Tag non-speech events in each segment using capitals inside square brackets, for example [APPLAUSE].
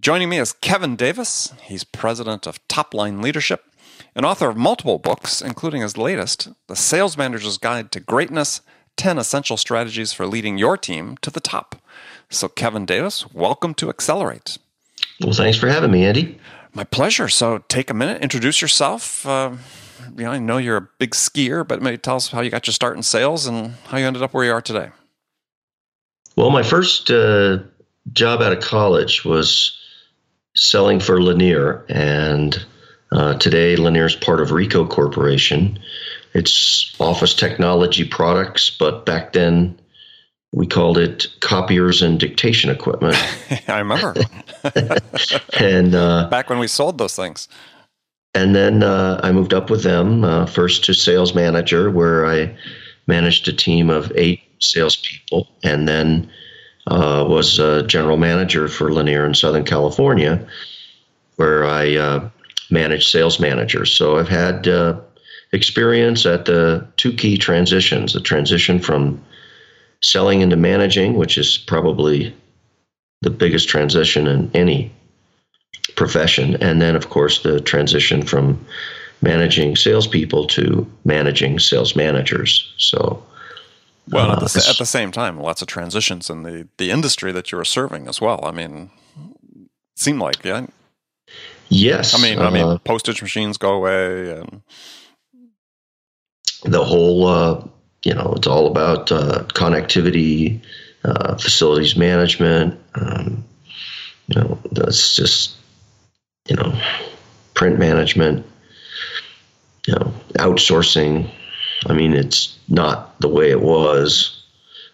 Joining me is Kevin Davis. He's president of Topline Leadership and author of multiple books, including his latest, The Sales Manager's Guide to Greatness 10 Essential Strategies for Leading Your Team to the Top. So, Kevin Davis, welcome to Accelerate. Well, thanks for having me, Andy. My pleasure. So, take a minute, introduce yourself. Uh, you know, I know you're a big skier, but maybe tell us how you got your start in sales and how you ended up where you are today. Well, my first uh, job out of college was selling for Lanier, and uh, today, Lanier is part of Ricoh Corporation. It's office technology products, but back then we called it copiers and dictation equipment. [LAUGHS] I remember. [LAUGHS] and uh, back when we sold those things. And then uh, I moved up with them uh, first to sales manager, where I managed a team of eight salespeople, and then uh, was a general manager for Lanier in Southern California, where I uh, managed sales managers. So I've had uh, experience at the two key transitions the transition from selling into managing, which is probably the biggest transition in any profession, and then, of course, the transition from managing salespeople to managing sales managers. So, well, at, the, at the same time, lots of transitions in the, the industry that you were serving as well. I mean, seemed like, yeah. Yes. I mean, I mean, uh, postage machines go away, and the whole, uh, you know, it's all about uh, connectivity, uh, facilities management. Um, you know, that's just, you know, print management. You know, outsourcing. I mean, it's not the way it was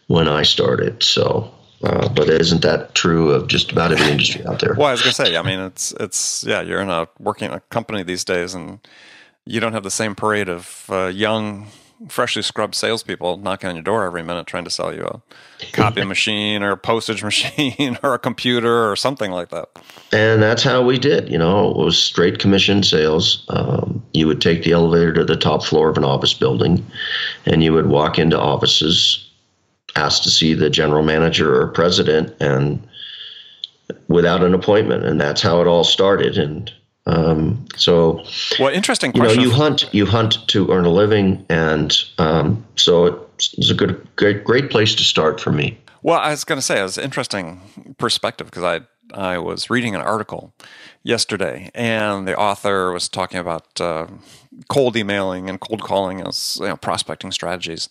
when I started. So uh, but isn't that true of just about every industry out there? well, I was to say, I mean, it's it's yeah, you're in a working a company these days, and you don't have the same parade of uh, young, freshly scrubbed salespeople knocking on your door every minute trying to sell you a [LAUGHS] copy machine or a postage machine [LAUGHS] or a computer or something like that. And that's how we did. You know, it was straight commission sales. Um, you would take the elevator to the top floor of an office building, and you would walk into offices ask to see the general manager or president and without an appointment and that's how it all started and um, so well interesting you know you hunt you hunt to earn a living and um, so it's a good great great place to start for me. Well i was going to say it was interesting perspective because i i was reading an article yesterday and the author was talking about uh, cold emailing and cold calling as you know, prospecting strategies.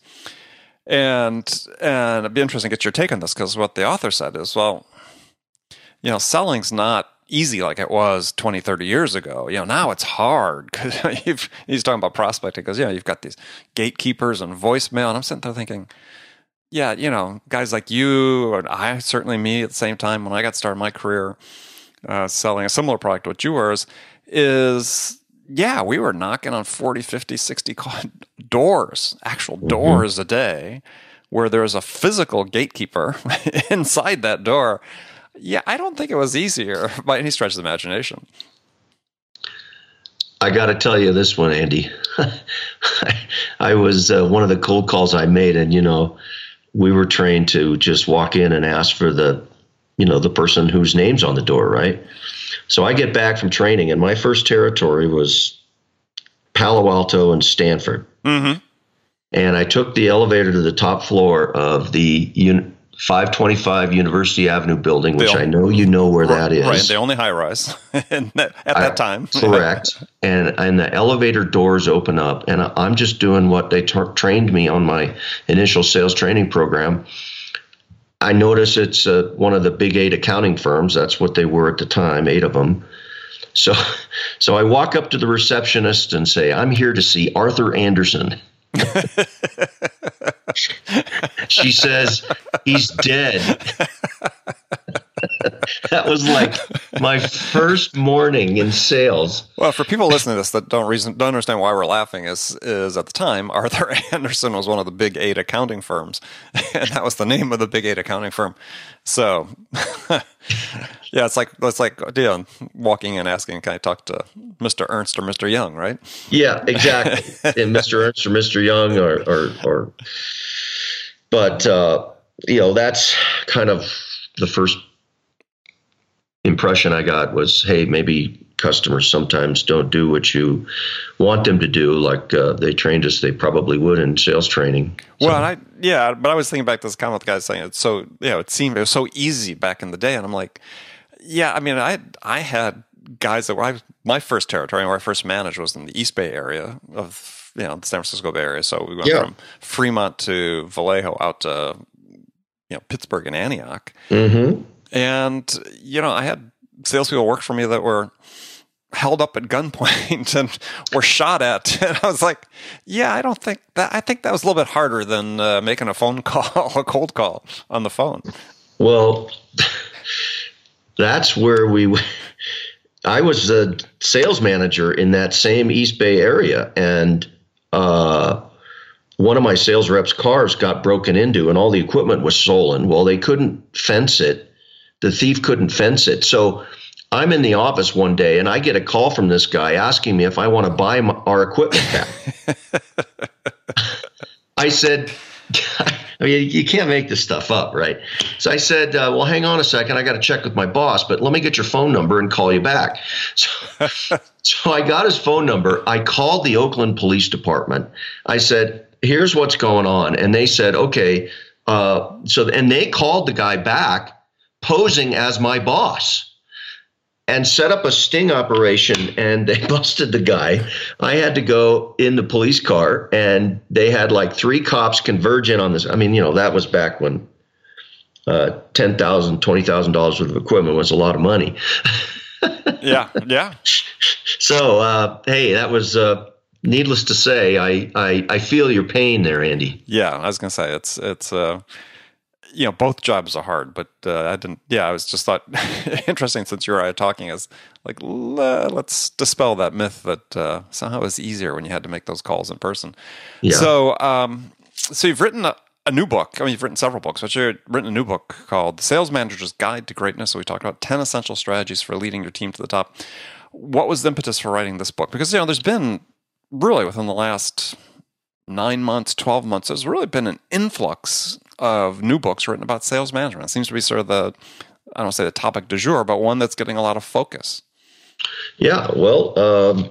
And and it'd be interesting to get your take on this because what the author said is, well, you know, selling's not easy like it was 20, 30 years ago. You know, now it's hard because [LAUGHS] he's talking about prospecting because, yeah, you've got these gatekeepers and voicemail. And I'm sitting there thinking, yeah, you know, guys like you and I, certainly me at the same time when I got started my career uh, selling a similar product with what you were, is, yeah, we were knocking on 40, 50, 60 [LAUGHS] doors, actual mm-hmm. doors mm-hmm. a day, where there was a physical gatekeeper [LAUGHS] inside that door. Yeah, I don't think it was easier [LAUGHS] by any stretch of the imagination. I got to tell you this one, Andy. [LAUGHS] I was uh, one of the cold calls I made, and you know, we were trained to just walk in and ask for the, you know, the person whose name's on the door, right? So I get back from training, and my first territory was Palo Alto and Stanford. Mm-hmm. And I took the elevator to the top floor of the un- 525 University Avenue building, which I know you know where that is. Right, the only high rise [LAUGHS] at that I, time. [LAUGHS] correct. and and the elevator doors open up, and I'm just doing what they tra- trained me on my initial sales training program. I notice it's uh, one of the big eight accounting firms. That's what they were at the time, eight of them. So, [LAUGHS] so I walk up to the receptionist and say, "I'm here to see Arthur Andersen." She says he's dead. [LAUGHS] that was like my first morning in sales. Well, for people listening to this that don't reason don't understand why we're laughing is is at the time Arthur [LAUGHS] Andersen was one of the big eight accounting firms, [LAUGHS] and that was the name of the big eight accounting firm. So, yeah, it's like it's like yeah, walking and asking, "Can I talk to Mister Ernst or Mister Young?" Right? Yeah, exactly. and Mister Ernst or Mister Young or or, or but uh, you know that's kind of the first impression I got was, hey, maybe customers sometimes don't do what you want them to do, like uh, they trained us they probably would in sales training. So. Well, I yeah, but I was thinking back to this comment the guy saying it's so you know it seemed it was so easy back in the day, and I'm like, yeah, I mean, I I had guys that were I, my first territory where I first managed was in the East Bay area of you know the San Francisco Bay Area, so we went yeah. from Fremont to Vallejo out to you know Pittsburgh and Antioch. Mm-hmm. And, you know, I had salespeople work for me that were held up at gunpoint [LAUGHS] and were shot at. [LAUGHS] And I was like, yeah, I don't think that, I think that was a little bit harder than uh, making a phone [LAUGHS] call, a cold call on the phone. Well, that's where we, I was a sales manager in that same East Bay area. And, uh, one of my sales reps' cars got broken into and all the equipment was stolen. Well, they couldn't fence it the thief couldn't fence it. So I'm in the office one day and I get a call from this guy asking me if I want to buy my, our equipment back. [LAUGHS] I said, [LAUGHS] I mean, you can't make this stuff up, right? So I said, uh, well, hang on a second. I got to check with my boss, but let me get your phone number and call you back. So, [LAUGHS] so I got his phone number. I called the Oakland Police Department. I said, here's what's going on. And they said, okay. Uh, so, and they called the guy back posing as my boss and set up a sting operation and they [LAUGHS] busted the guy. I had to go in the police car and they had like three cops converge in on this. I mean, you know, that was back when uh, $10,000, $20,000 worth of equipment was a lot of money. [LAUGHS] yeah, yeah. So, uh, hey, that was uh, needless to say. I, I I feel your pain there, Andy. Yeah, I was gonna say it's it's uh, you know both jobs are hard but uh, i didn't yeah i was just thought [LAUGHS] interesting since you were talking is like let's dispel that myth that uh, somehow it's easier when you had to make those calls in person. Yeah. so um, so you've written a, a, new book. I mean you've written several books but you've written a new book called the sales manager's guide to greatness. So we talked about 10 essential strategies for leading your team to the top. What was the impetus for writing this book? Because you know there's been really within the last nine months, 12 months, there's really been an influx of new books written about sales management. It seems to be sort of the, I don't say the topic du jour, but one that's getting a lot of focus. Yeah, well, um,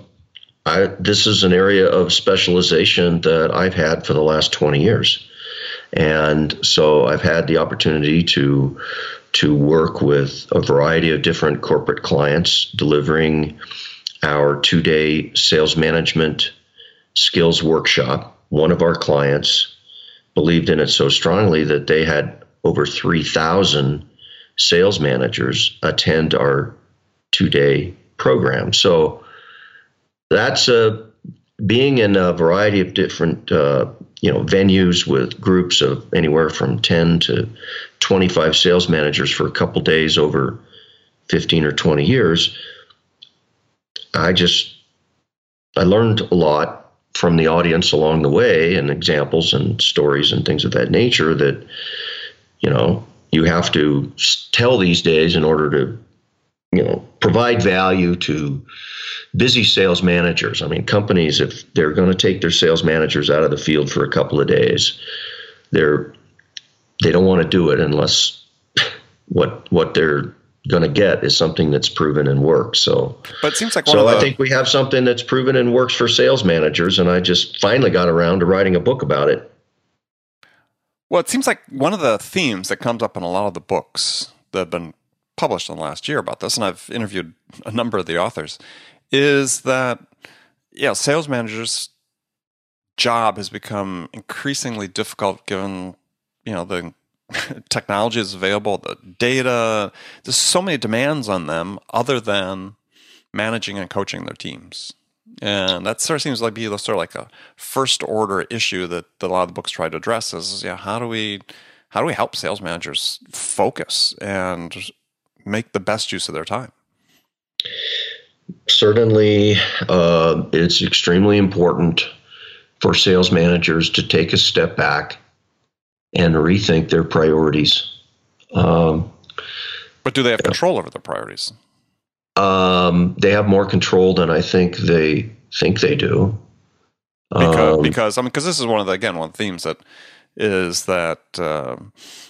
I, this is an area of specialization that I've had for the last 20 years. And so I've had the opportunity to to work with a variety of different corporate clients delivering our two-day sales management skills workshop. One of our clients believed in it so strongly that they had over 3,000 sales managers attend our two day program. So that's a being in a variety of different uh, you know venues with groups of anywhere from 10 to 25 sales managers for a couple days over 15 or 20 years i just i learned a lot from the audience along the way and examples and stories and things of that nature that you know you have to tell these days in order to you know, provide value to busy sales managers. I mean, companies, if they're going to take their sales managers out of the field for a couple of days, they're they don't want to do it unless [LAUGHS] what what they're going to get is something that's proven and works. So, but it seems like so the, I think we have something that's proven and works for sales managers, and I just finally got around to writing a book about it. Well, it seems like one of the themes that comes up in a lot of the books that have been published in the last year about this, and I've interviewed a number of the authors, is that yeah, sales managers' job has become increasingly difficult given you know the [LAUGHS] technology is available, the data. There's so many demands on them other than managing and coaching their teams. And that sort of seems like be the sort of like a first order issue that, that a lot of the books try to address is yeah, how do we how do we help sales managers focus and make the best use of their time? Certainly, uh, it's extremely important for sales managers to take a step back and rethink their priorities. Um, but do they have control over their priorities? Um, they have more control than I think they think they do. Because, um, because I mean, because this is one of the again one of the themes that is that uh,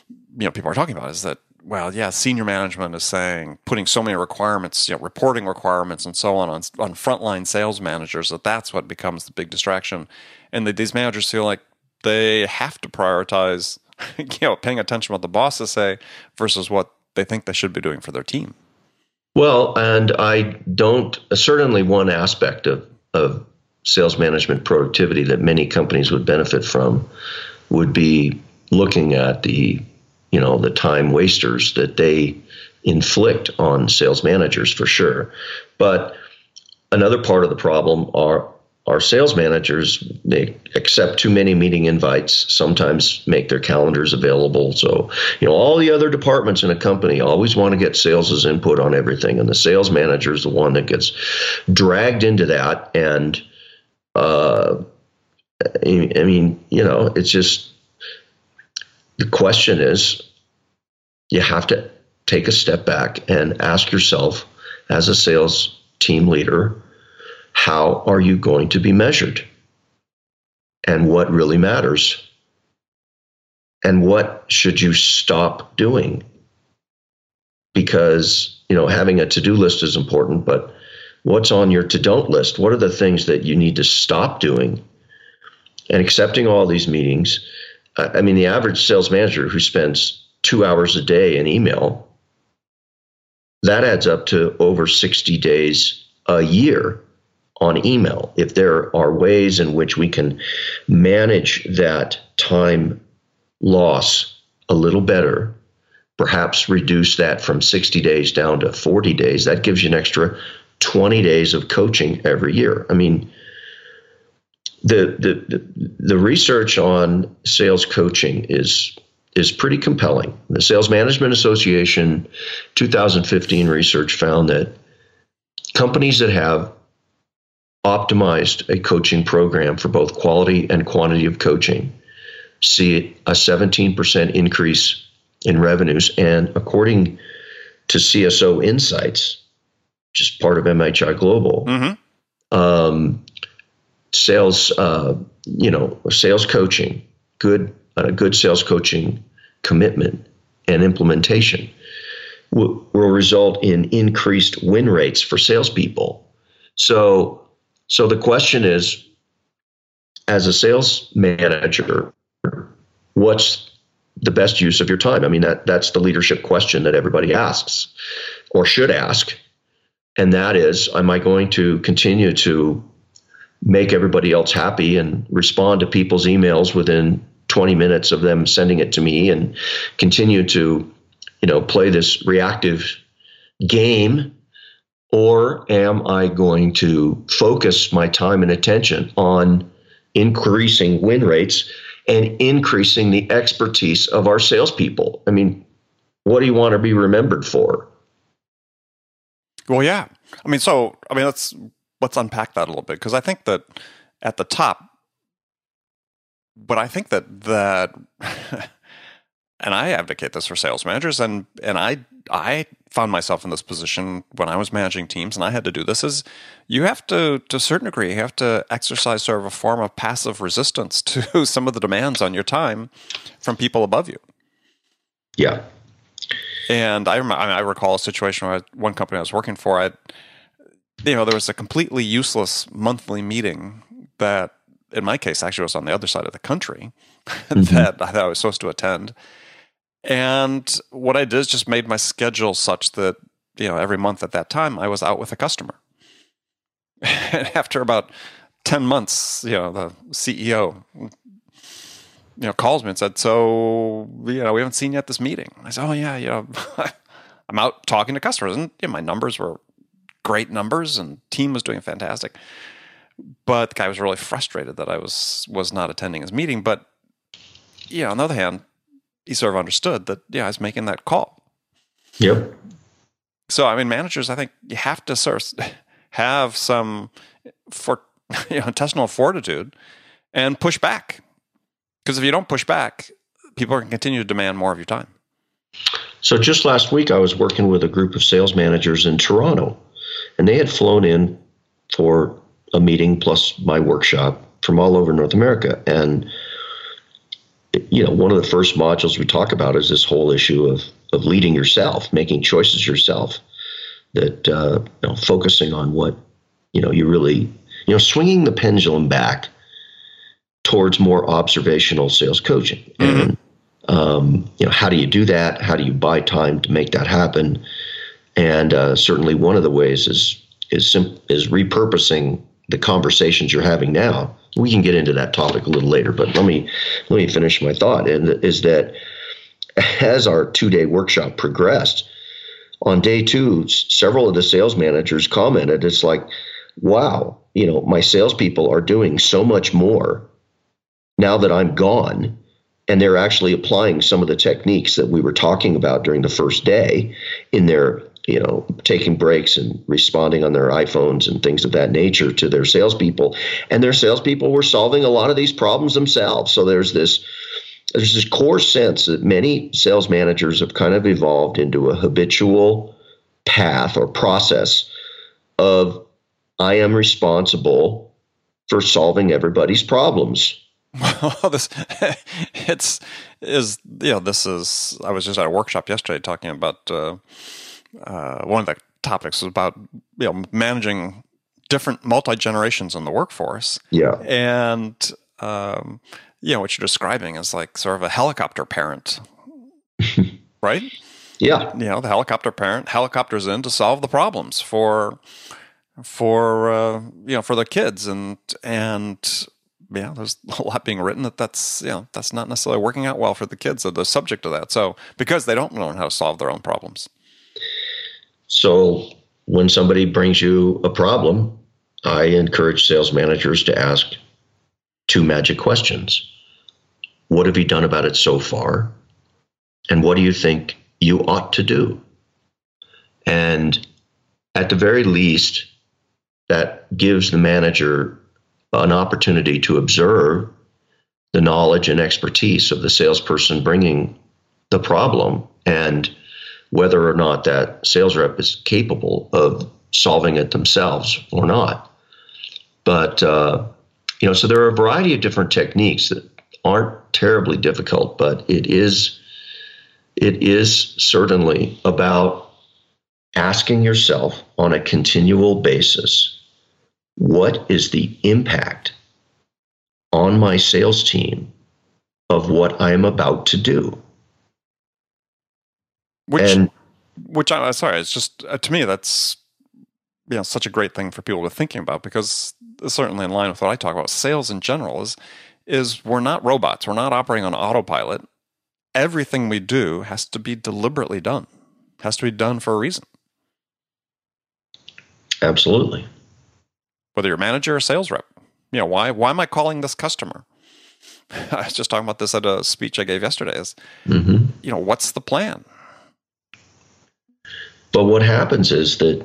you know people are talking about is that well, yeah, senior management is saying putting so many requirements, you know, reporting requirements and so on on, on frontline sales managers that that's what becomes the big distraction, and that these managers feel like they have to prioritize, [LAUGHS] you know, paying attention to what the bosses say versus what they think they should be doing for their team. Well, and I don't certainly one aspect of of sales management productivity that many companies would benefit from would be looking at the you know the time wasters that they inflict on sales managers for sure but another part of the problem are our sales managers they accept too many meeting invites sometimes make their calendars available. So you know all the other departments in a company always want to get sales's input on everything and the sales manager is the one that gets dragged into that. And uh, I mean you know it's just the question is you have to take a step back and ask yourself as a sales team leader how are you going to be measured? And what really matters? And what should you stop doing? Because, you know, having a to do list is important, but what's on your to don't list? What are the things that you need to stop doing? And accepting all these meetings. I mean, the average sales manager who spends two hours a day in email, that adds up to over 60 days a year on email. If there are ways in which we can manage that time loss a little better, perhaps reduce that from 60 days down to 40 days, that gives you an extra 20 days of coaching every year. I mean, the, the, the research on sales coaching is is pretty compelling. The Sales Management Association 2015 research found that companies that have optimized a coaching program for both quality and quantity of coaching see a 17% increase in revenues. And according to CSO Insights, which is part of MHI Global, mm-hmm. um, sales, uh, you know, sales coaching, good, uh, good sales coaching commitment and implementation will, will result in increased win rates for salespeople. So so the question is, as a sales manager, what's the best use of your time? I mean, that that's the leadership question that everybody asks or should ask. And that is, am I going to continue to make everybody else happy and respond to people's emails within 20 minutes of them sending it to me and continue to, you know, play this reactive game or am I going to focus my time and attention on increasing win rates and increasing the expertise of our salespeople? I mean, what do you want to be remembered for? Well, yeah. I mean, so I mean, let's let's unpack that a little bit because I think that at the top, but I think that that [LAUGHS] and I advocate this for sales managers, and and I I found myself in this position when I was managing teams, and I had to do this. Is you have to, to a certain degree, you have to exercise sort of a form of passive resistance [LAUGHS] to some of the demands on your time from people above you. Yeah. And I, I, I recall a situation where I, one company I was working for, I, you know, there was a completely useless monthly meeting that, in my case, actually was on the other side of the country [LAUGHS] mm-hmm. that I was supposed to attend. And what I did is just made my schedule such that, you know, every month at that time I was out with a customer. [LAUGHS] and after about 10 months, you know, the CEO, you know, calls me and said, so, you know, we haven't seen yet this meeting. I said, oh yeah, you know, [LAUGHS] I'm out talking to customers and you know, my numbers were great numbers and team was doing fantastic. But the guy was really frustrated that I was, was not attending his meeting. But, yeah, on the other hand, he sort of understood that yeah, I was making that call. Yep. So I mean, managers, I think you have to sort of [LAUGHS] have some for [LAUGHS] you know intestinal fortitude and push back because if you don't push back, people are going to continue to demand more of your time. So just last week, I was working with a group of sales managers in Toronto, and they had flown in for a meeting plus my workshop from all over North America, and you know, one of the first modules we talk about is this whole issue of of leading yourself, making choices yourself, that uh, you know, focusing on what you know you really you know swinging the pendulum back towards more observational sales coaching. Mm-hmm. and um, you know how do you do that? How do you buy time to make that happen? And uh, certainly one of the ways is is sim- is repurposing the conversations you're having now we can get into that topic a little later, but let me let me finish my thought. And is that as our two day workshop progressed, on day two, several of the sales managers commented, "It's like, wow, you know, my salespeople are doing so much more now that I'm gone." And they're actually applying some of the techniques that we were talking about during the first day in their you know, taking breaks and responding on their iPhones and things of that nature to their salespeople. And their salespeople were solving a lot of these problems themselves. So there's this there's this core sense that many sales managers have kind of evolved into a habitual path or process of I am responsible for solving everybody's problems. [LAUGHS] Well, this [LAUGHS] it's is you know this is I was just at a workshop yesterday talking about uh, uh, one of the topics was about you know managing different multi generations in the workforce. Yeah, and um, you know what you're describing is like sort of a helicopter parent, [LAUGHS] right? Yeah, you know the helicopter parent helicopters in to solve the problems for for uh, you know for the kids and and yeah, there's [LAUGHS] a lot being written that that's you know that's not necessarily working out well for the kids that the subject of that. So because they don't know how to solve their own problems. So when somebody brings you a problem, I encourage sales managers to ask two magic questions. What have you done about it so far? And what do you think you ought to do? And at the very least, that gives the manager an opportunity to observe the knowledge and expertise of the salesperson bringing the problem and whether or not that sales rep is capable of solving it themselves or not. But uh, you know, so there are a variety of different techniques that aren't terribly difficult, but it is it is certainly about asking yourself on a continual basis what is the impact on my sales team of what I am about to do? Which, and, which I'm sorry, it's just uh, to me that's you know such a great thing for people to thinking about because certainly in line with what I talk about, sales in general is is we're not robots. We're not operating on autopilot. Everything we do has to be deliberately done. Has to be done for a reason. Absolutely. Whether you're a manager or sales rep, you know why? Why am I calling this customer? [LAUGHS] I was just talking about this at a speech I gave yesterday. Is mm-hmm. you know what's the plan? But what happens is that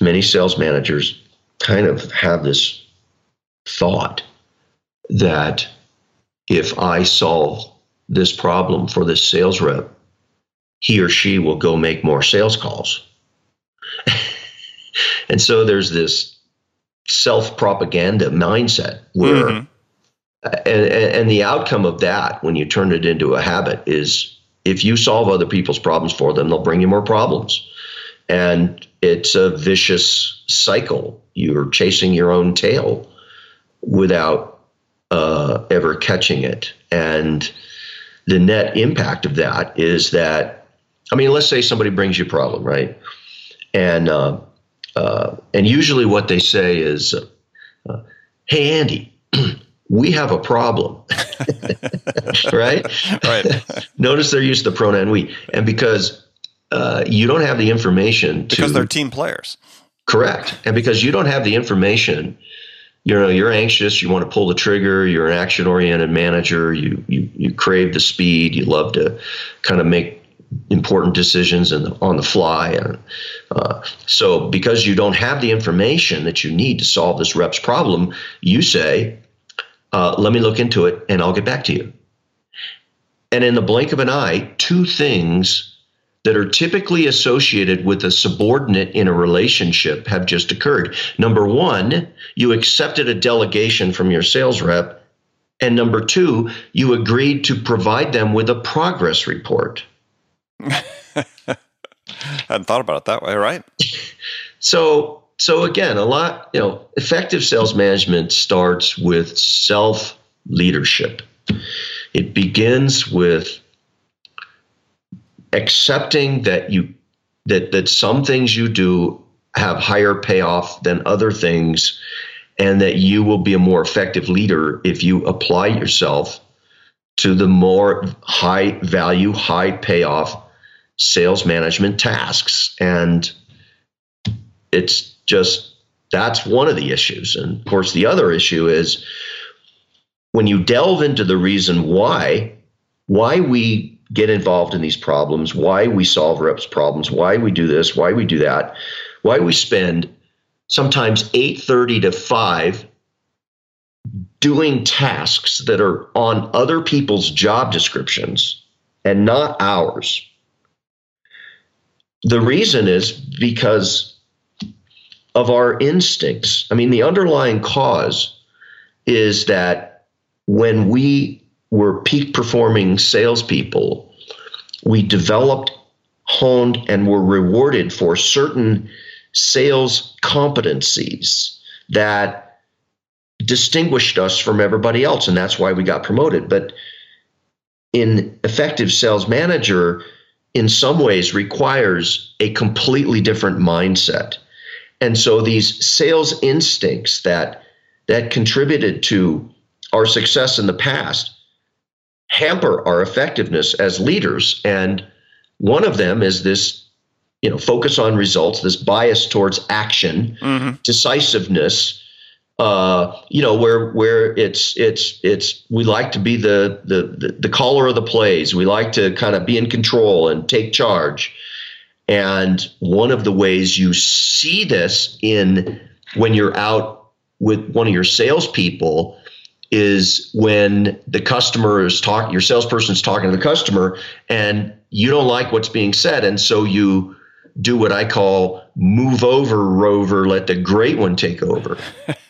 many sales managers kind of have this thought that if I solve this problem for this sales rep, he or she will go make more sales calls. [LAUGHS] and so there's this self propaganda mindset where, mm-hmm. and, and the outcome of that, when you turn it into a habit, is if you solve other people's problems for them, they'll bring you more problems. And it's a vicious cycle. You're chasing your own tail without uh, ever catching it. And the net impact of that is that, I mean, let's say somebody brings you a problem, right? And uh, uh, and usually what they say is, uh, "Hey, Andy, [CLEARS THROAT] we have a problem." [LAUGHS] right? Right. Notice they're used the pronoun we, and because uh, you don't have the information to, because they're team players. Correct, and because you don't have the information you know you're anxious you want to pull the trigger you're an action oriented manager you, you you crave the speed you love to kind of make important decisions the, on the fly and uh, so because you don't have the information that you need to solve this rep's problem you say uh, let me look into it and i'll get back to you and in the blink of an eye two things that are typically associated with a subordinate in a relationship have just occurred. Number one, you accepted a delegation from your sales rep. And number two, you agreed to provide them with a progress report. I [LAUGHS] hadn't thought about it that way, right? [LAUGHS] so, so again, a lot, you know, effective sales management starts with self leadership. It begins with accepting that you that that some things you do have higher payoff than other things and that you will be a more effective leader if you apply yourself to the more high value high payoff sales management tasks and it's just that's one of the issues and of course the other issue is when you delve into the reason why why we get involved in these problems, why we solve reps problems, why we do this, why we do that, why we spend sometimes 8:30 to 5 doing tasks that are on other people's job descriptions and not ours. The reason is because of our instincts. I mean, the underlying cause is that when we were peak performing salespeople, we developed, honed, and were rewarded for certain sales competencies that distinguished us from everybody else. And that's why we got promoted. But in effective sales manager, in some ways, requires a completely different mindset. And so these sales instincts that that contributed to our success in the past hamper our effectiveness as leaders. And one of them is this, you know, focus on results, this bias towards action, mm-hmm. decisiveness. Uh, you know, where where it's it's it's we like to be the, the the the caller of the plays. We like to kind of be in control and take charge. And one of the ways you see this in when you're out with one of your salespeople is when the customer is talking, your salesperson is talking to the customer, and you don't like what's being said, and so you do what I call move over, Rover, let the great one take over.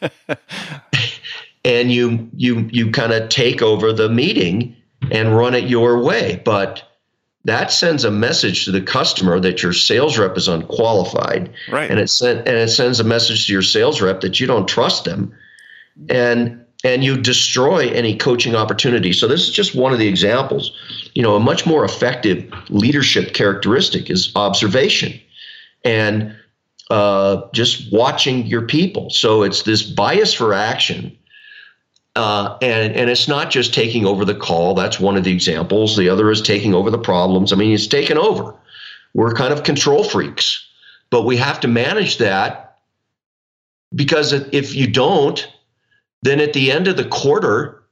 [LAUGHS] and you you you kind of take over the meeting and run it your way. But that sends a message to the customer that your sales rep is unqualified. Right. And it sent and it sends a message to your sales rep that you don't trust them. And and you destroy any coaching opportunity. So this is just one of the examples. You know, a much more effective leadership characteristic is observation and uh, just watching your people. So it's this bias for action. Uh, and and it's not just taking over the call. That's one of the examples. The other is taking over the problems. I mean, it's taken over. We're kind of control freaks, but we have to manage that because if you don't, then at the end of the quarter,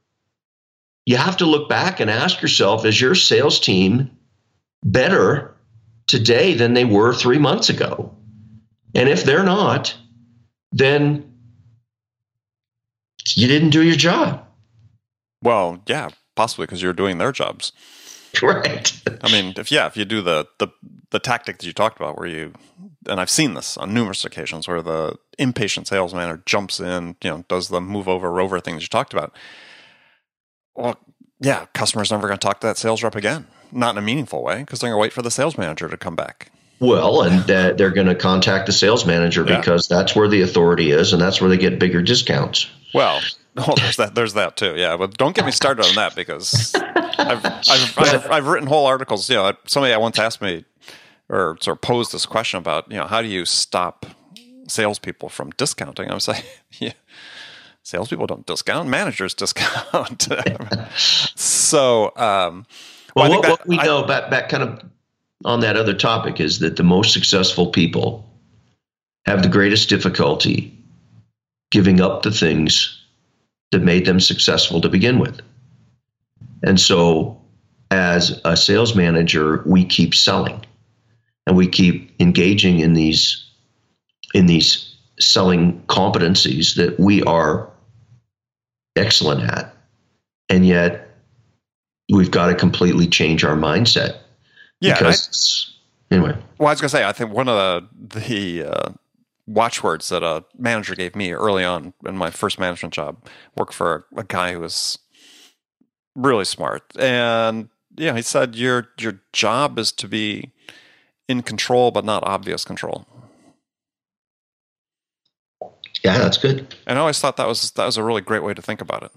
you have to look back and ask yourself is your sales team better today than they were three months ago? And if they're not, then you didn't do your job. Well, yeah, possibly because you're doing their jobs. Right. I mean, if yeah, if you do the the the tactic that you talked about, where you and I've seen this on numerous occasions, where the impatient sales manager jumps in, you know, does the move over rover things you talked about. Well, yeah, customer's never going to talk to that sales rep again, not in a meaningful way, because they're going to wait for the sales manager to come back. Well, and uh, they're going to contact the sales manager Yeah. because that's where the authority is, and that's where they get bigger discounts. Well, oh, there's that. There's that too. Yeah, but don't get me started on that because I've I've, [LAUGHS] I've, I've written whole articles. You know, somebody once asked me or sort of posed this question about you know how do you stop salespeople from discounting? I was like, [LAUGHS] yeah, salespeople don't discount, managers [LAUGHS] discount. so, um, Well, I what, that- what we I- know back, back kind of on that other topic is that the most successful people have the greatest difficulty giving up the things that made them successful to begin with. And so, as a sales manager, we keep selling and we keep engaging in these in these selling competencies that we are excellent at. And yet we've got to completely change our mindset yeah, and I- anyway Well, I was gonna say, I think one of the the uh, watchwords that a manager gave me early on in my first management job, worked for a, a guy who was really smart, and yeah, he said your your job is to be in control, but not obvious control. yeah that's good And I always thought that was that was a really great way to think about it.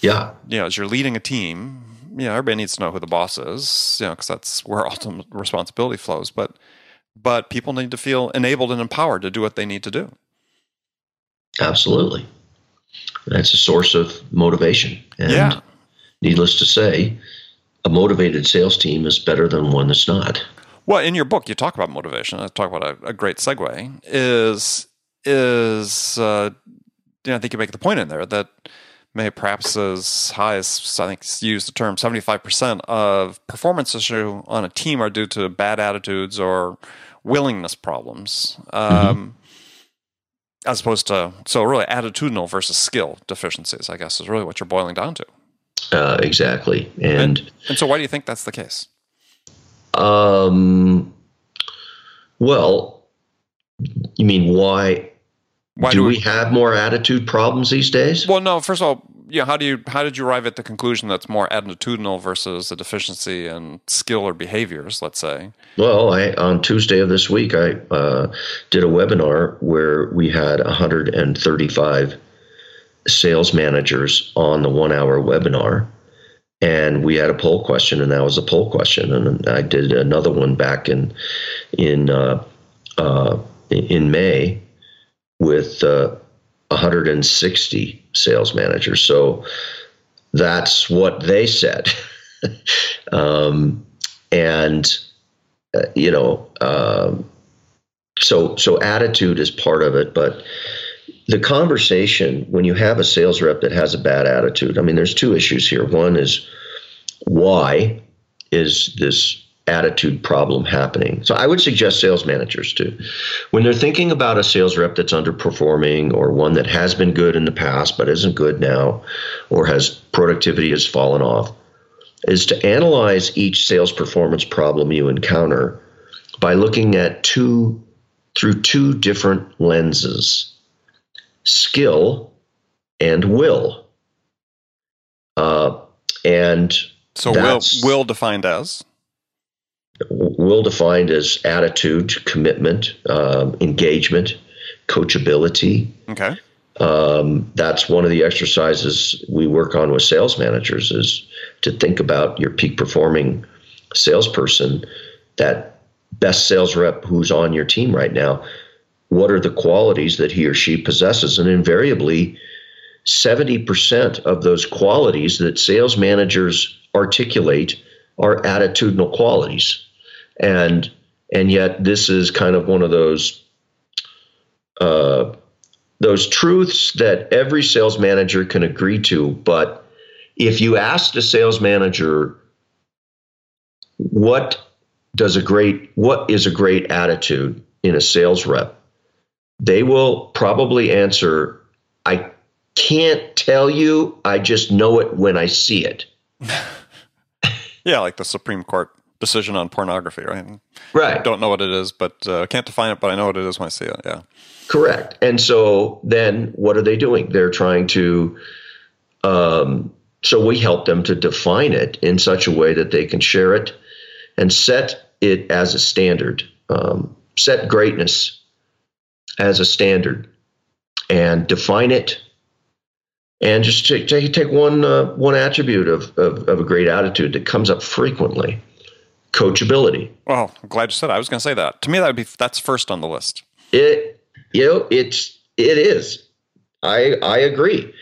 yeah You know, as you're leading a team, you know, everybody needs to know who the boss is, you know, because that's where [LAUGHS] ultimate responsibility flows. But but people need to feel enabled and empowered to do what they need to do. absolutely that's a source of motivation and Yeah. needless to say a motivated sales team is better than one that's not Well, in your book, you talk about motivation. I talk about a, a great segue. Is is uh, you know, I think you make the point in there that may perhaps as high as I think used the term seventy five percent of performance issue on a team are due to bad attitudes or willingness problems, um, as opposed to so really attitudinal versus skill deficiencies. I guess is really what you're boiling down to. uh, exactly and And so, why do you think that's the case? um well you mean why, Why do we have more attitude problems these days Well, no. First of all, you know, how do you how did you arrive at the conclusion that's more attitudinal versus a deficiency in skill or behaviors? Let's say. Well, I on Tuesday of this week, I uh, did a webinar where we had 135 sales managers on the one-hour webinar, and we had a poll question, and that was a poll question. And I did another one back in in uh, uh, in May with uh, 160 sales managers. So that's what they said. [LAUGHS] um, and uh, you know, um, so so attitude is part of it, but the conversation when you have a sales rep that has a bad attitude, I mean, there's two issues here. One is why is this attitude problem happening? So I would suggest sales managers too, when they're thinking about a sales rep that's underperforming or one that has been good in the past but isn't good now, or has productivity has fallen off is to analyze each sales performance problem you encounter by looking at two through two different lenses skill and will. Uh, and So will will defined as will defined as attitude commitment um, engagement coachability. Okay. um, that's one of the exercises we work on with sales managers is to think about your peak performing salesperson that best sales rep who's on your team right now. What are the qualities that he or she possesses? And invariably 70% of those qualities that sales managers articulate are attitudinal qualities and and yet this is kind of one of those uh, those truths that every sales manager can agree to. But if you ask the sales manager, what does a great, what is a great attitude in a sales rep? They will probably answer, I can't tell you, I just know it when I see it. [LAUGHS] yeah, like the Supreme Court decision on pornography, right? Right. I don't know what it is, but uh, can't define it, but I know what it is when I see it. Yeah. Correct. And so then what are they doing? They're trying to, um, so we help them to define it in such a way that they can share it and set it as a standard, um, set greatness as a standard and define it. And just take, take, take one, uh, one attribute of, of, of a great attitude that comes up frequently coachability. Well, I'm glad you said. It. I was going to say that. To me, that would be that's first on the list. It you know it's it is. I I agree.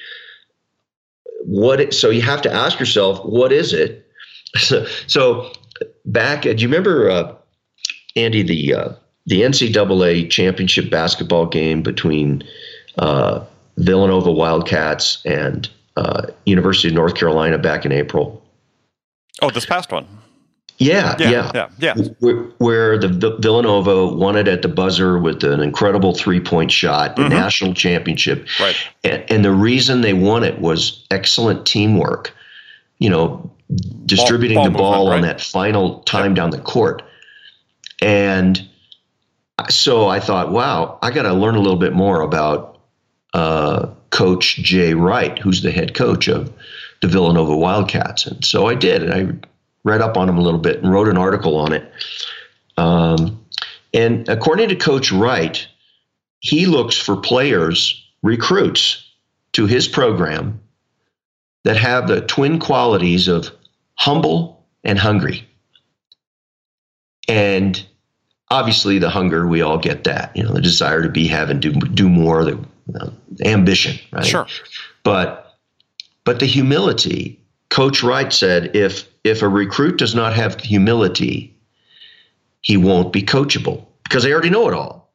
What it, so you have to ask yourself what is it? [LAUGHS] So, so back, do you remember uh, Andy the uh, the NCAA championship basketball game between uh, Villanova Wildcats and uh, University of North Carolina back in April? Oh, this past one. Yeah, Yeah, yeah, yeah. Where, where the, Villanova won it at the buzzer with an incredible three point shot, the national championship. Mm-hmm. Right. And, and the reason they won it was excellent teamwork. You know, distributing ball the ball movement, on right. that final time down the court. And so I thought, wow, I got to learn a little bit more about uh, Coach Jay Wright, who's the head coach of the Villanova Wildcats. And so I did, and I read up on him a little bit and wrote an article on it. Um, and according to Coach Wright, he looks for players, recruits to his program that have the twin qualities of humble and hungry. And obviously, the hunger, we all get that, you know, the desire to be, have, and do, do more, the, the ambition, right? Sure. But, but the humility, Coach Wright said, if if a recruit does not have humility, he won't be coachable because they already know it all.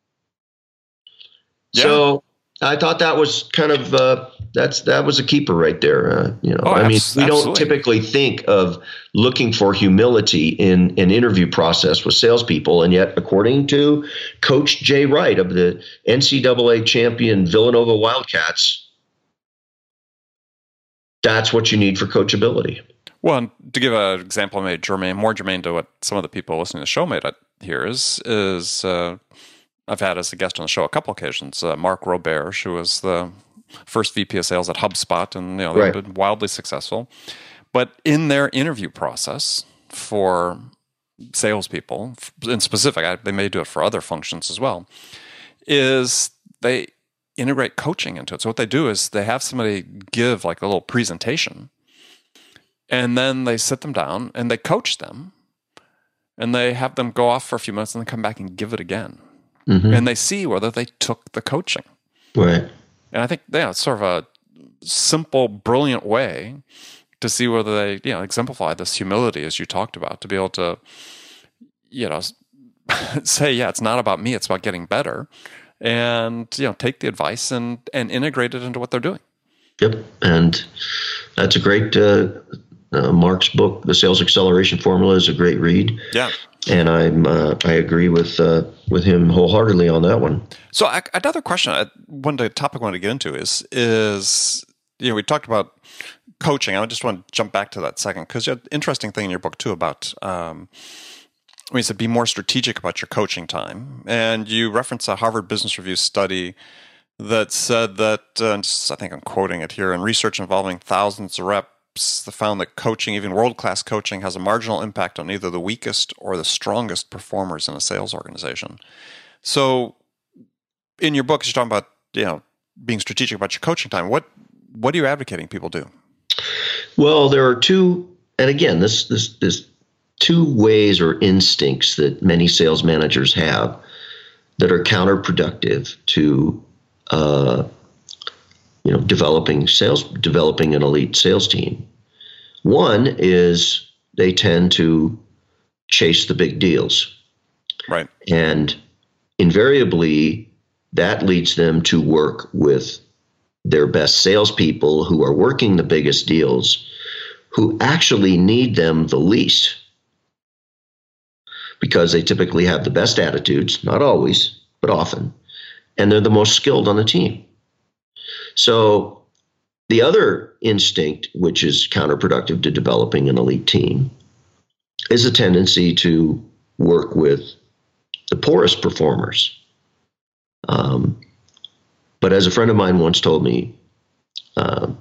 Yeah. So I thought that was kind of uh, that's that was a keeper right there. Uh, you know, Oh, I mean, abs- we don't absolutely. typically think of looking for humility in an interview process with salespeople, and yet, according to Coach Jay Wright of the NCAA champion Villanova Wildcats, that's what you need for coachability. Well, to give an example, made germane, more germane to what some of the people listening to the show made it here is is uh, I've had as a guest on the show a couple occasions. Uh, Mark Roberge, who was the first VP of sales at HubSpot, and you know they've Right. been wildly successful. But in their interview process for salespeople, in specific, I, they may do it for other functions as well, is they integrate coaching into it. So what they do is they have somebody give like a little presentation and then they sit them down and they coach them and they have them go off for a few minutes and then come back and give it again Mhm. and they see whether they took the coaching Right. and i think yeah it's sort of a simple brilliant way to see whether they you know exemplify this humility as you talked about to be able to you know [LAUGHS] say yeah it's not about me it's about getting better and you know take the advice and and integrate it into what they're doing Yep, and that's a great. Uh, uh, Mark's book, The Sales Acceleration Formula, is a great read, yeah and I'm uh, I agree with uh, with him wholeheartedly on that one. So I, another question, I, one the topic I want to get into is is you know we talked about coaching. I just want to jump back to that second because you had an interesting thing in your book too about um, when you said be more strategic about your coaching time, and you reference a Harvard Business Review study that said that uh, I think I'm quoting it here in research involving thousands of reps, they found that coaching, even world class coaching, has a marginal impact on either the weakest or the strongest performers in a sales organization. So in your book, you're talking about you know being strategic about your coaching time. What what are you advocating people do? Well, there are two, and again, this this this two ways or instincts that many sales managers have that are counterproductive to uh, you know developing sales developing an elite sales team. One is they tend to chase the big deals. Right. And invariably, that leads them to work with their best salespeople who are working the biggest deals, who actually need them the least because they typically have the best attitudes, not always, but often, and they're the most skilled on the team. So the other instinct, which is counterproductive to developing an elite team, is a tendency to work with the poorest performers. Um, but as a friend of mine once told me, uh,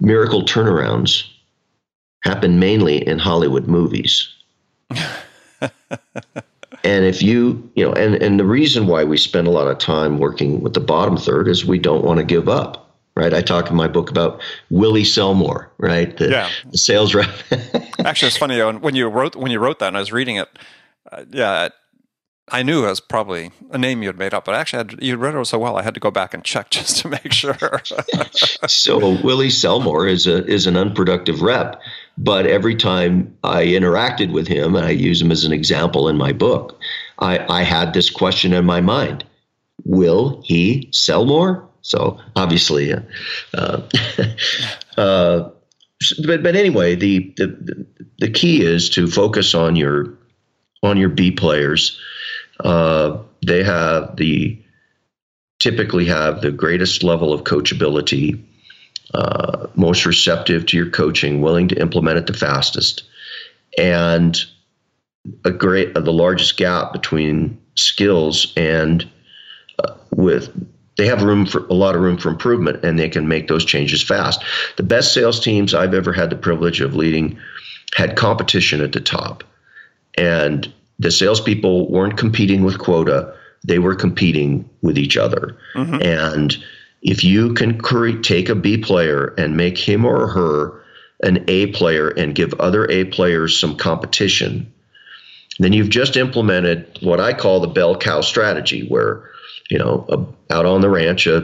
miracle turnarounds happen mainly in Hollywood movies. [LAUGHS] if you, you know, and, and the reason why we spend a lot of time working with the bottom third is we don't want to give up. Right, I talk in my book about Willie Selmore, right? The, yeah. the sales rep. [LAUGHS] Actually, it's funny when you wrote when you wrote that, and I was reading it. Uh, yeah, I knew it was probably a name you had made up, but actually, you read it so well, I had to go back and check [LAUGHS] just to make sure. [LAUGHS] so Willie Selmore is a is an unproductive rep, but every time I interacted with him, and I use him as an example in my book, I, I had this question in my mind: Will he sell more? So obviously, uh, uh, [LAUGHS] uh, but but anyway, the, the the key is to focus on your on your B players. Uh, they have the typically have the greatest level of coachability, uh, most receptive to your coaching, willing to implement it the fastest, and a great uh, the largest gap between skills and uh, with they have room for a lot of room for improvement and they can make those changes fast. The best sales teams I've ever had the privilege of leading had competition at the top. And the salespeople weren't competing with quota; they were competing with each other. Mm-hmm. And if you can cre- take a B player and make him or her an A player and give other A players some competition, then you've just implemented what I call the bell cow strategy, where you know uh, out on the ranch, uh,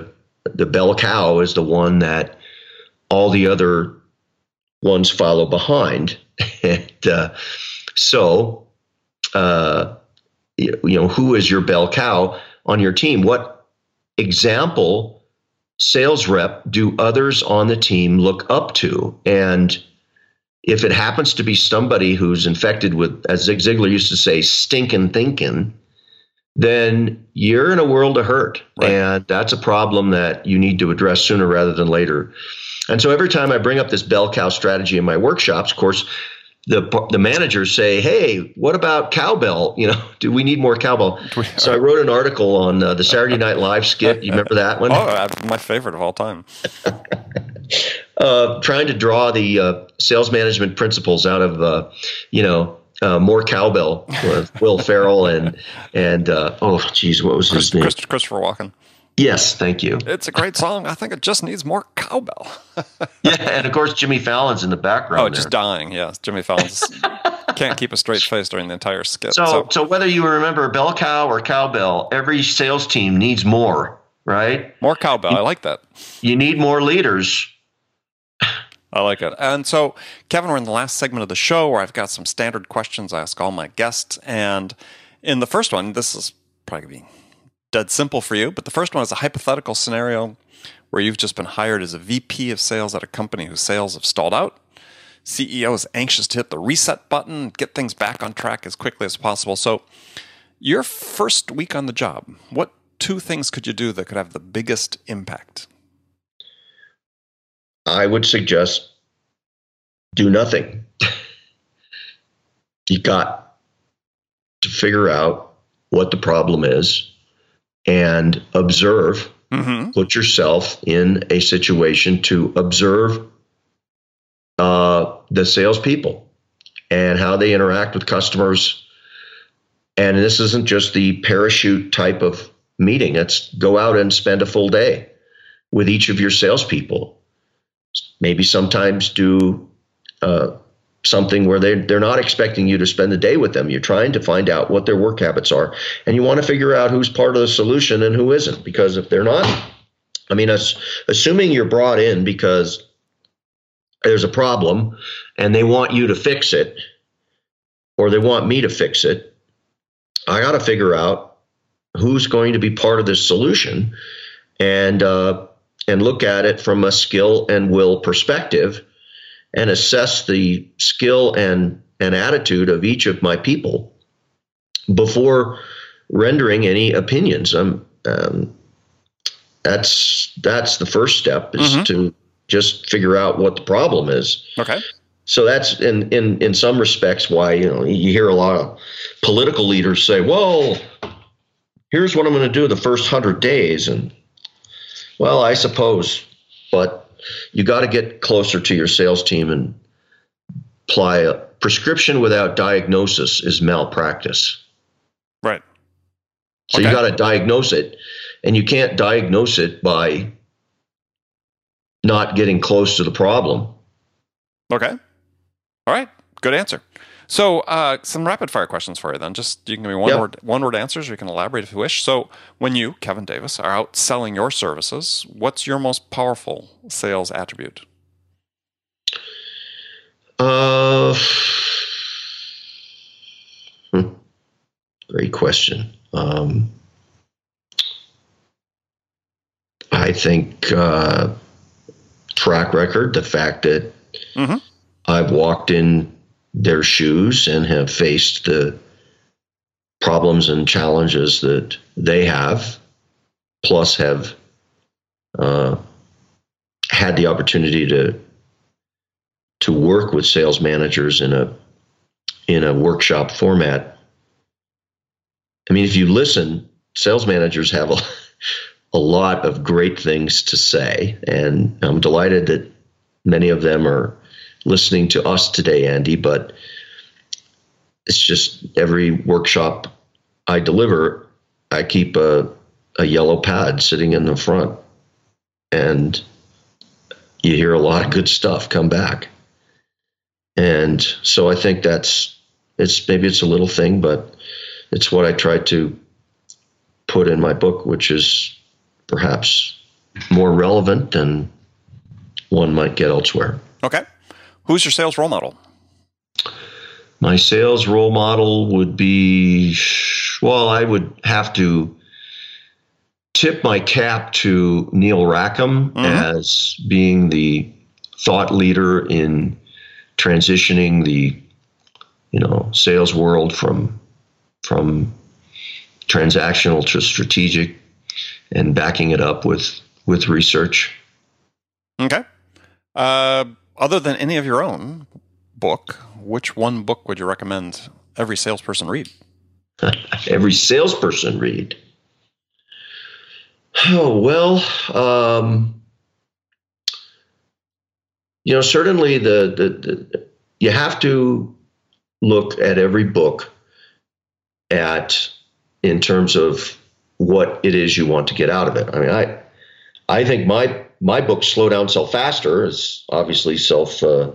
the bell cow is the one that all the other ones follow behind. [LAUGHS] and uh, so uh, you know, who is your bell cow on your team? What example sales rep do others on the team look up to? And if it happens to be somebody who's infected with, as Zig Ziglar used to say, stinking thinking, then you're in a world of hurt. Right. And that's a problem that you need to address sooner rather than later. And so every time I bring up this bell cow strategy in my workshops, of course, the the managers say, "Hey, what about cowbell? You know, [LAUGHS] do we need more cowbell?" [LAUGHS] So I wrote an article on uh, the Saturday Night Live skit. You remember that one? [LAUGHS] Oh, uh, my favorite of all time. Uh, trying to draw the uh, sales management principles out of uh, you know uh, more cowbell with Will Ferrell and and oh geez, what was his Chris, name? Christopher Walken. Yes, thank you. It's a great song. I think it just needs more cowbell. [LAUGHS] yeah, and of course Jimmy Fallon's in the background. Oh, there. just dying. Yes, Jimmy Fallon's [LAUGHS] can't keep a straight face during the entire skit. So, so, so whether you remember bell cow or cowbell, every sales team needs more, right? More cowbell. I like that. You need more leaders. I like it. And so, Kevin, we're in the last segment of the show where I've got some standard questions I ask all my guests. And in the first one, this is probably going to be dead simple for you. But the first one is a hypothetical scenario where you've just been hired as a VP of sales at a company whose sales have stalled out. CEO is anxious to hit the reset button, get things back on track as quickly as possible. So, your first week on the job, what two things could you do that could have the biggest impact? I would suggest do nothing. you got to figure out what the problem is and observe. Mm-hmm. Put yourself in a situation to observe uh, the salespeople and how they interact with customers. And this isn't just the parachute type of meeting. It's go out and spend a full day with each of your salespeople. Maybe sometimes do uh, something where they they're not expecting you to spend the day with them. You're trying to find out what their work habits are, and you want to figure out who's part of the solution and who isn't. Because if they're not, I mean, assuming you're brought in because there's a problem and they want you to fix it, or they want me to fix it, I got to figure out who's going to be part of this solution, and uh, and look at it from a skill and will perspective and assess the skill and, and attitude of each of my people before rendering any opinions. Um, um, that's that's the first step is mm-hmm. to Just figure out what the problem is. Okay. So that's in in in some respects why you know you hear a lot of political leaders say, "Well, here's what I'm going to do the first hundred days," and well, I suppose, but you got to get closer to your sales team and apply a prescription without diagnosis is malpractice. Right. So Okay. you got to diagnose it, and you can't diagnose it by not getting close to the problem. Okay. All right. Good answer. So, uh, some rapid fire questions for you then. Just you can give me one Yep. word one word answers, or you can elaborate if you wish. So, when you, Kevin Davis, are out selling your services, what's your most powerful sales attribute? Uh, hmm. great question. Um, I think uh, track record, the fact that Mhm. I've walked in their shoes and have faced the problems and challenges that they have, plus have uh, had the opportunity to to work with sales managers in a in a workshop format. I mean, if you listen, sales managers have a, [LAUGHS] a lot of great things to say, and I'm delighted that many of them are listening to us today, Andy. But it's just every workshop I deliver, I keep a a yellow pad sitting in the front, and you hear a lot of good stuff come back. And so I think that's it's maybe it's a little thing, but it's what I try to put in my book, which is perhaps more relevant than one might get elsewhere. Okay. Who's your sales role model? My sales role model would be well, I would have to tip my cap to Neil Rackham Mhm. as being the thought leader in transitioning the you know sales world from from transactional to strategic and backing it up with with research. Okay. Uh, other than any of your own book, which one book would you recommend every salesperson read? [LAUGHS] every salesperson read. Oh well, um, you know, certainly the, the the you have to look at every book at in terms of what it is you want to get out of it. I mean, I I think my my book "Slow Down, Sell Faster" is obviously self uh,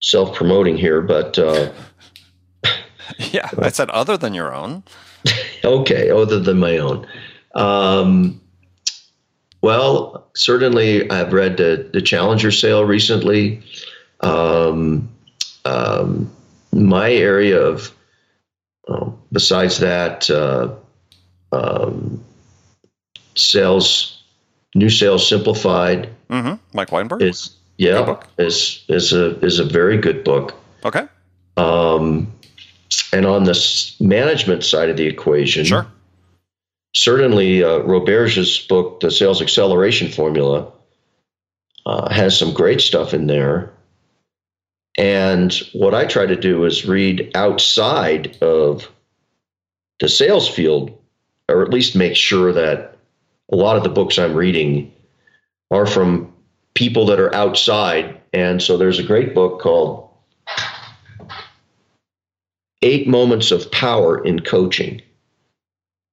self promoting here, but. Uh, [LAUGHS] Yeah, I said other than your own. [LAUGHS] Okay, other than my own. Um, well, certainly I've read the, the Challenger sale recently. Um, um, my area of, besides that, uh, um, sales, new sales simplified Mm-hmm. Mike Weinberg. is yeah is is a is a very good book. okay. Um, and on the management side of the equation, Sure. certainly uh, Roberge's book, The Sales Acceleration Formula, uh, has some great stuff in there. And what I try to do is read outside of the sales field, or at least make sure that a lot of the books I'm reading are from people that are outside. And so there's a great book called Eight Moments of Power in Coaching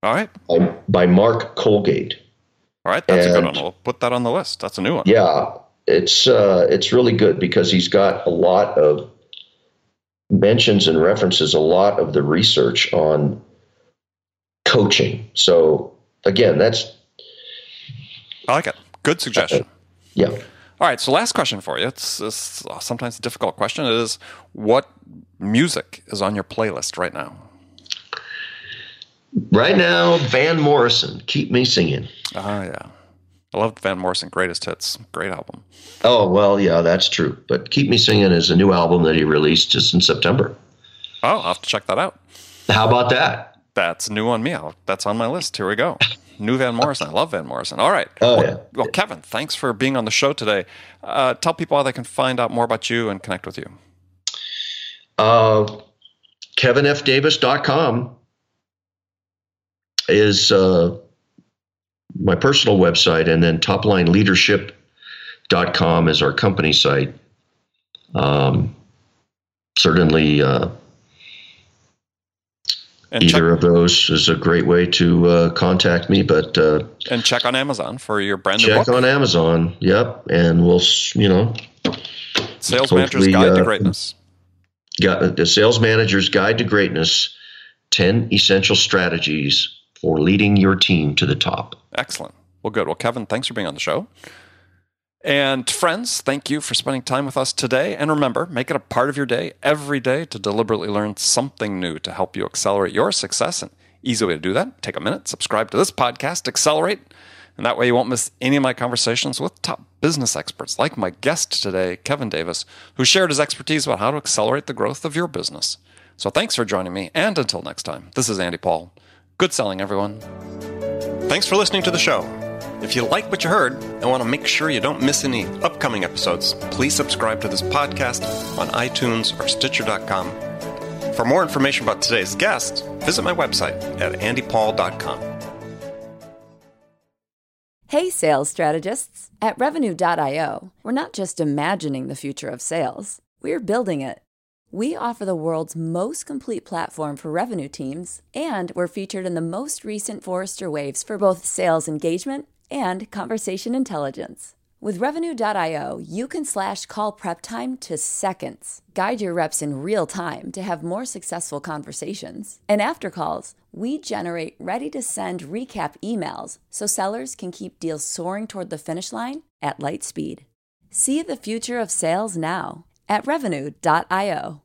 All right. by, by Mark Colgate. All right. That's a good one. We'll put that on the list. That's a new one. Yeah, it's uh, it's really good because he's got a lot of mentions and references a lot of the research on coaching. So again, that's I like it. Good suggestion. yeah. All right. So, last question for you. It's, it's sometimes a difficult question. It is what music is on your playlist right now? Right now, Van Morrison, keep me singing. Ah, yeah. I loved Van Morrison Greatest Hits. Great album. Oh well, yeah, that's true. But keep me singing is a new album that he released just in September. Oh, I'll have to check that out. How about that? That's new on me. I'll, that's on my list. Here we go. [LAUGHS] New Van Morrison. I love Van Morrison. All right. Oh, well, yeah. Well, Kevin, thanks for being on the show today. Uh, tell people how they can find out more about you and connect with you. Uh, KevinFDavis.com is uh, my personal website, and then toplineleadership.com is our company site. Um, certainly, uh, And either check, of those is a great way to uh, contact me, but uh, and check on Amazon for your brand new check book, on Amazon. Yep, and we'll, you know, Sales Manager's Guide to uh, Greatness. got the Sales Manager's Guide to Greatness 10 Essential Strategies for Leading Your Team to the Top. Excellent. Well, good. Well, Kevin, thanks for being on the show. And friends, thank you for spending time with us today. And remember, make it a part of your day every day to deliberately learn something new to help you accelerate your success. And easy way to do that, take a minute, subscribe to this podcast, accelerate. And that way you won't miss any of my conversations with top business experts like my guest today, Kevin Davis, who shared his expertise about how to accelerate the growth of your business. So thanks for joining me. And until next time, this is Andy Paul. Good selling, everyone. Thanks for listening to the show. If you like what you heard and want to make sure you don't miss any upcoming episodes, please subscribe to this podcast on iTunes or Stitcher.com. For more information about today's guest, visit my website at andypaul.com. Hey, sales strategists. At Revenue.io, we're not just imagining the future of sales, we're building it. We offer the world's most complete platform for revenue teams, and we're featured in the most recent Forrester Waves for both sales engagement and conversation intelligence. With Revenue.io, you can slash call prep time to seconds, guide your reps in real time to have more successful conversations. And after calls, we generate ready to send recap emails so sellers can keep deals soaring toward the finish line at light speed. See the future of sales now at Revenue.io.